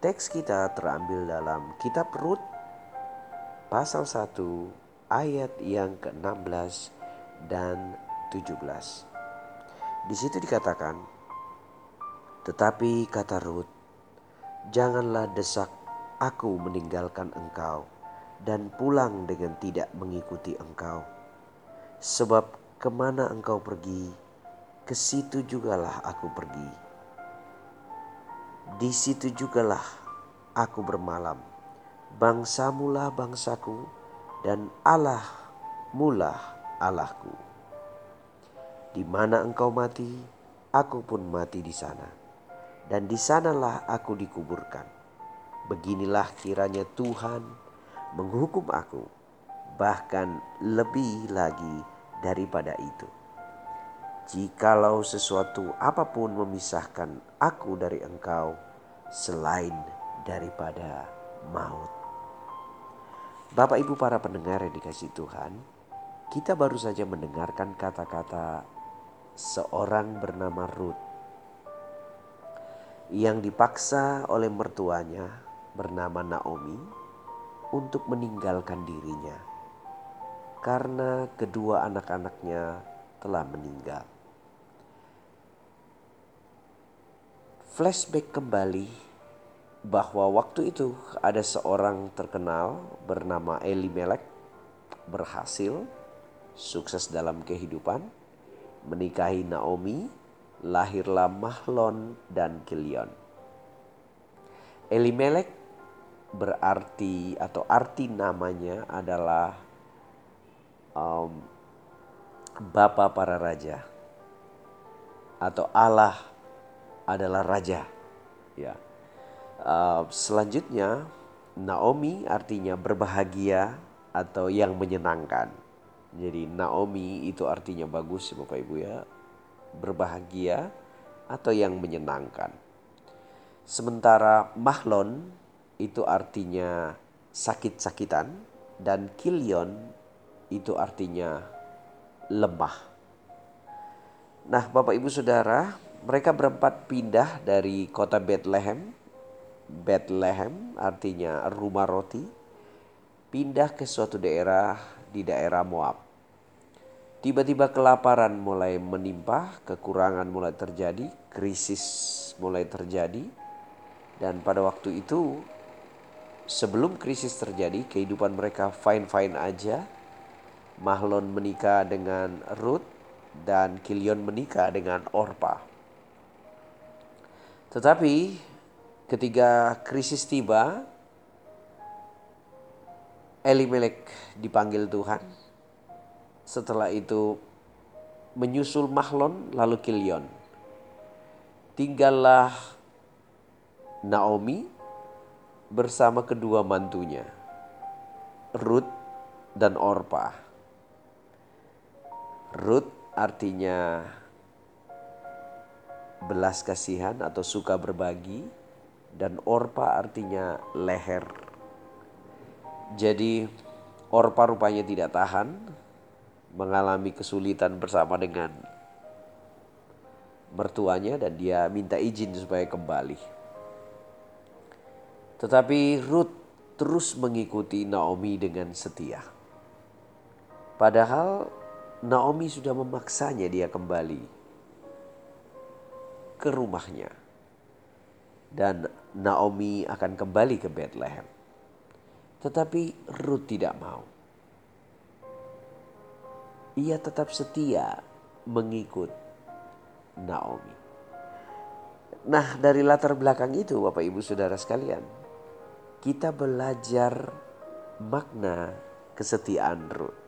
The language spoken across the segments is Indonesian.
Teks kita terambil dalam kitab Rut pasal 1 ayat yang ke-16 dan 17. Di situ dikatakan, "Tetapi kata Rut, janganlah desak aku meninggalkan engkau dan pulang dengan tidak mengikuti engkau. Sebab ke mana engkau pergi, ke situ jugalah aku pergi." Di situ jugalah aku bermalam. Bangsamulah bangsaku dan Allah mulah Allahku. Di mana engkau mati, aku pun mati di sana. Dan di sanalah aku dikuburkan. Beginilah kiranya Tuhan menghukum aku, bahkan lebih lagi daripada itu. Jikalau sesuatu apa pun memisahkan aku dari engkau selain daripada maut. Bapak Ibu para pendengar yang dikasih Tuhan, kita baru saja mendengarkan kata-kata seorang bernama Ruth yang dipaksa oleh mertuanya bernama Naomi untuk meninggalkan dirinya karena kedua anak-anaknya telah meninggal. Flashback kembali bahwa waktu itu ada seorang terkenal bernama Eli Melek berhasil sukses dalam kehidupan menikahi Naomi lahirlah Mahlon dan Kilion. Elimelek berarti atau arti namanya adalah um, Bapa para raja atau Allah adalah raja. Ya. Uh, selanjutnya Naomi artinya berbahagia atau yang menyenangkan. Jadi Naomi itu artinya bagus Bapak Ibu ya. Berbahagia atau yang menyenangkan. Sementara Mahlon itu artinya sakit-sakitan dan Kilion itu artinya lemah. Nah, Bapak Ibu Saudara, mereka berempat pindah dari kota Bethlehem. Bethlehem artinya rumah roti. Pindah ke suatu daerah di daerah Moab. Tiba-tiba kelaparan mulai menimpa, kekurangan mulai terjadi, krisis mulai terjadi. Dan pada waktu itu sebelum krisis terjadi kehidupan mereka fine-fine aja. Mahlon menikah dengan Ruth dan Kilion menikah dengan Orpa. Tetapi ketika krisis tiba, Elimelek dipanggil Tuhan. Setelah itu menyusul Mahlon lalu Kilion. Tinggallah Naomi bersama kedua mantunya, Ruth dan Orpa. Ruth artinya belas kasihan atau suka berbagi dan orpa artinya leher. Jadi orpa rupanya tidak tahan mengalami kesulitan bersama dengan mertuanya dan dia minta izin supaya kembali. Tetapi Ruth terus mengikuti Naomi dengan setia. Padahal Naomi sudah memaksanya dia kembali ke rumahnya. Dan Naomi akan kembali ke Bethlehem. Tetapi Ruth tidak mau. Ia tetap setia mengikut Naomi. Nah, dari latar belakang itu, Bapak Ibu Saudara sekalian, kita belajar makna kesetiaan Ruth.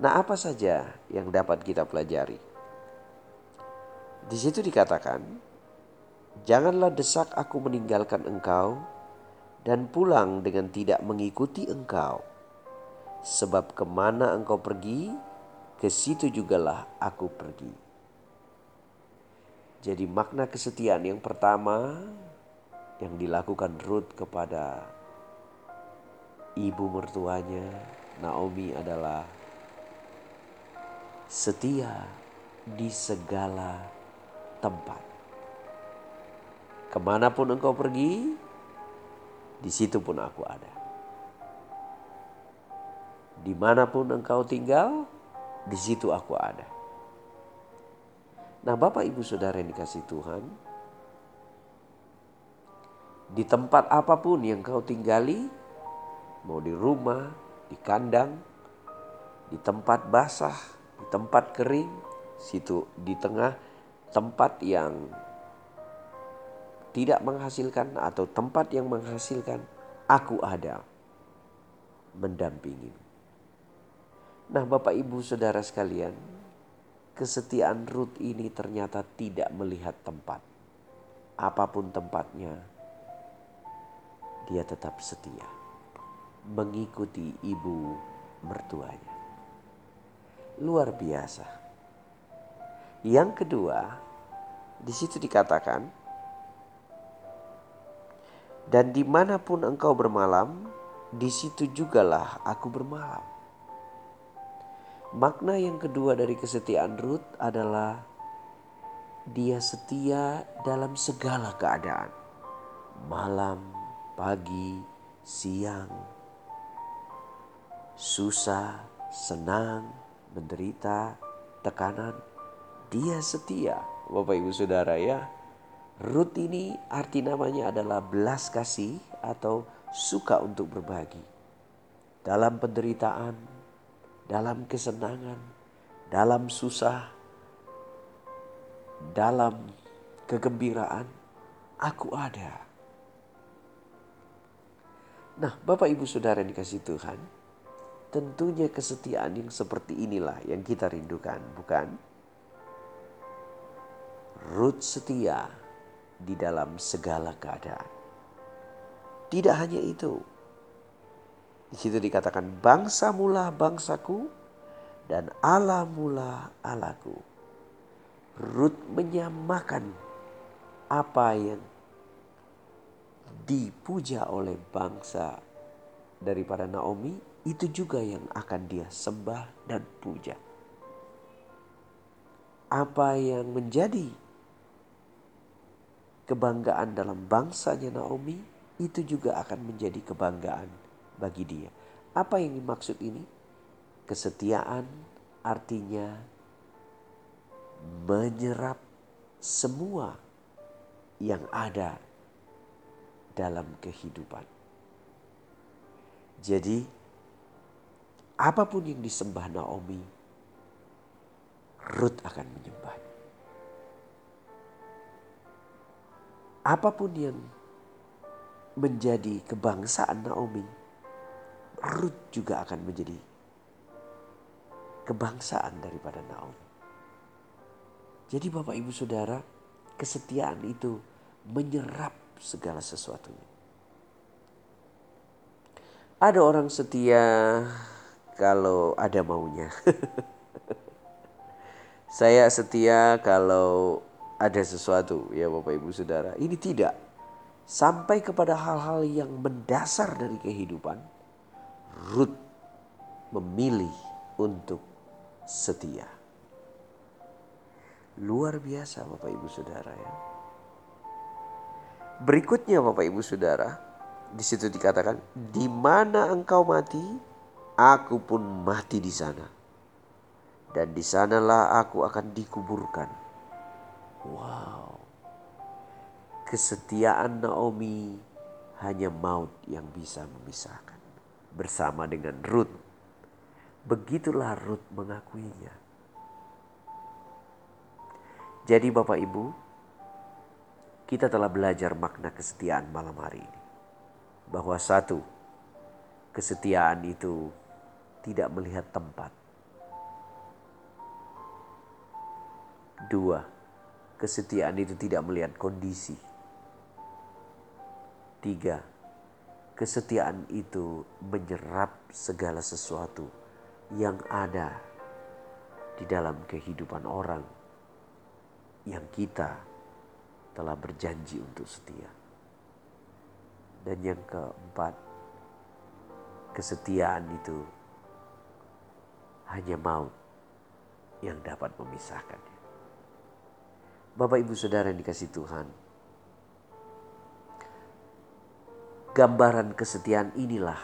Nah, apa saja yang dapat kita pelajari? Di situ dikatakan Janganlah desak aku meninggalkan engkau dan pulang dengan tidak mengikuti engkau. Sebab ke mana engkau pergi, ke situ jugalah aku pergi. Jadi makna kesetiaan yang pertama yang dilakukan Ruth kepada ibu mertuanya Naomi adalah setia di segala tempat. Ke mana pun engkau pergi, di situ pun aku ada. Di mana pun engkau tinggal, di situ aku ada. Nah Bapak Ibu Saudara yang dikasih Tuhan, di tempat apa pun yang kau tinggali, mau di rumah, di kandang, di tempat basah, di tempat kering, situ di tengah tempat yang tidak menghasilkan atau tempat yang menghasilkan, aku ada mendampingi. Nah, Bapak Ibu Saudara sekalian, kesetiaan Ruth ini ternyata tidak melihat tempat. Apa pun tempatnya, dia tetap setia mengikuti ibu mertuanya. Luar biasa. Yang kedua, di situ dikatakan, dan di mana pun engkau bermalam, di situ jugalah aku bermalam. Makna yang kedua dari kesetiaan Ruth adalah dia setia dalam segala keadaan. Malam, pagi, siang, susah, senang, menderita, tekanan. Dia setia, Bapak Ibu Saudara ya. Ruth ini arti namanya adalah belas kasih atau suka untuk berbagi. Dalam penderitaan, dalam kesenangan, dalam susah, dalam kegembiraan, aku ada. Nah, Bapak Ibu Saudara yang dikasih Tuhan, tentunya kesetiaan yang seperti inilah yang kita rindukan, bukan? Ruth setia di dalam segala keadaan. Tidak hanya itu. Di situ dikatakan bangsa mula bangsaku dan Allah mula Allahku. Ruth menyamakan apa yang dipuja oleh bangsa daripada Naomi itu juga yang akan dia sembah dan puja. Apa yang menjadi kebanggaan dalam bangsanya Naomi itu juga akan menjadi kebanggaan bagi dia. Apa yang dimaksud ini? Kesetiaan artinya menyerap semua yang ada dalam kehidupan. Jadi, apa pun yang disembah Naomi, Ruth akan menyembahnya. Apa pun yang menjadi kebangsaan Naomi, Ruth juga akan menjadi kebangsaan daripada Naomi. Jadi Bapak Ibu Saudara, kesetiaan itu menyerap segala sesuatunya. Ada orang setia kalau ada maunya. Saya setia kalau ada sesuatu ya Bapak Ibu Saudara. Ini tidak. Sampai kepada hal-hal yang mendasar dari kehidupan. Ruth memilih untuk setia. Luar biasa Bapak Ibu Saudara ya. Berikutnya Bapak Ibu Saudara, di situ dikatakan, di mana engkau mati, aku pun mati di sana. Dan di sanalah aku akan dikuburkan Wow. Kesetiaan Naomi hanya maut yang bisa memisahkan. Bersama dengan Ruth. Begitulah Ruth mengakuinya. Jadi Bapak Ibu, kita telah belajar makna kesetiaan malam hari ini. Bahwa satu, kesetiaan itu tidak melihat tempat. Dua, Kesetiaan itu tidak melihat kondisi. Tiga, kesetiaan itu menyerap segala sesuatu yang ada di dalam kehidupan orang yang kita telah berjanji untuk setia. Dan yang keempat, kesetiaan itu hanya maut yang dapat memisahkannya. Bapak ibu saudara yang dikasih Tuhan, gambaran kesetiaan inilah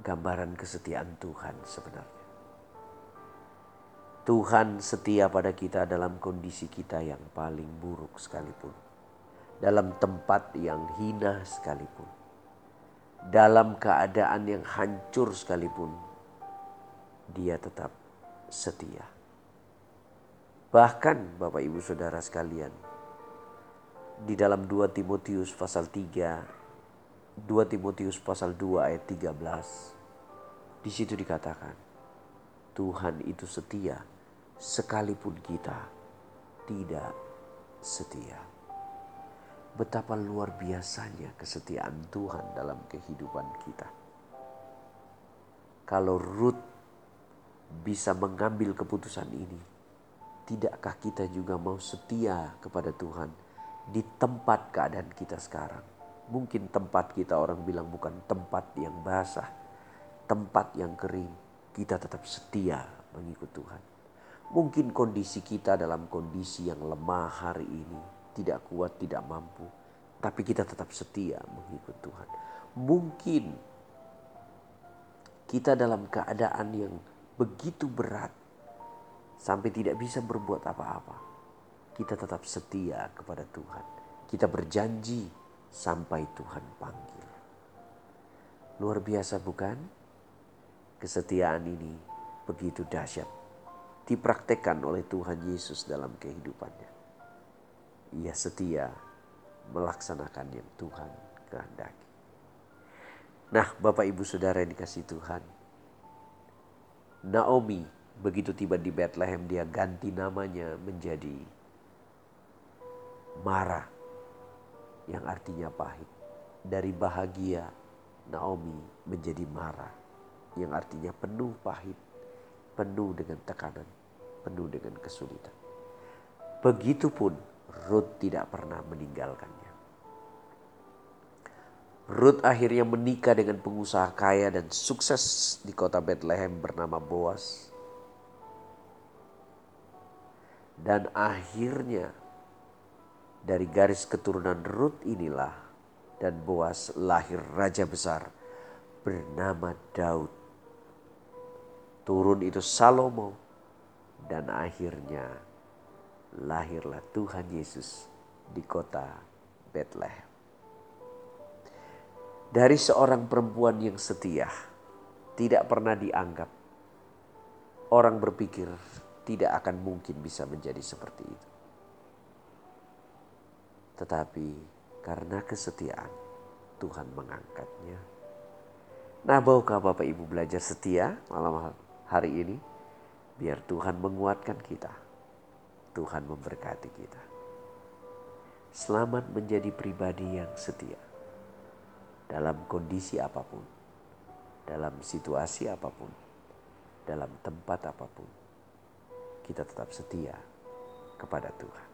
gambaran kesetiaan Tuhan sebenarnya. Tuhan setia pada kita dalam kondisi kita yang paling buruk sekalipun. Dalam tempat yang hina sekalipun. Dalam keadaan yang hancur sekalipun. Dia tetap setia. Bahkan Bapak Ibu Saudara sekalian. Di dalam 2 Timotius pasal 3. 2 Timotius pasal 2 ayat 13. Di situ dikatakan. Tuhan itu setia sekalipun kita tidak setia. Betapa luar biasanya kesetiaan Tuhan dalam kehidupan kita. Kalau Ruth bisa mengambil keputusan ini, tidakkah kita juga mau setia kepada Tuhan di tempat keadaan kita sekarang? Mungkin tempat kita orang bilang bukan tempat yang basah, tempat yang kering, kita tetap setia mengikut Tuhan. Mungkin kondisi kita dalam kondisi yang lemah hari ini, tidak kuat, tidak mampu, tapi kita tetap setia mengikut Tuhan. Mungkin kita dalam keadaan yang begitu berat sampai tidak bisa berbuat apa-apa. Kita tetap setia kepada Tuhan. Kita berjanji sampai Tuhan panggil. Luar biasa bukan? Kesetiaan ini begitu dahsyat dipraktekkan oleh Tuhan Yesus dalam kehidupannya. Ia setia melaksanakan yang Tuhan kehendaki. Nah, Bapak Ibu Saudara yang dikasih Tuhan. Naomi begitu tiba di Bethlehem dia ganti namanya menjadi Mara yang artinya pahit. Dari bahagia Naomi menjadi Mara yang artinya penuh pahit penuh dengan tekanan, penuh dengan kesulitan. Begitupun Ruth tidak pernah meninggalkannya. Ruth akhirnya menikah dengan pengusaha kaya dan sukses di kota Bethlehem bernama Boas. Dan akhirnya dari garis keturunan Ruth inilah dan Boas lahir raja besar bernama Daud Turun itu Salomo dan akhirnya lahirlah Tuhan Yesus di kota Bethlehem. Dari seorang perempuan yang setia, tidak pernah dianggap. Orang berpikir tidak akan mungkin bisa menjadi seperti itu. Tetapi karena kesetiaan, Tuhan mengangkatnya. Nah, baukah Bapak Ibu belajar setia malam hari ini. Biar Tuhan menguatkan kita. Tuhan memberkati kita. Selamat menjadi pribadi yang setia. Dalam kondisi apa pun. Dalam situasi apa pun. Dalam tempat apa pun. Kita tetap setia kepada Tuhan.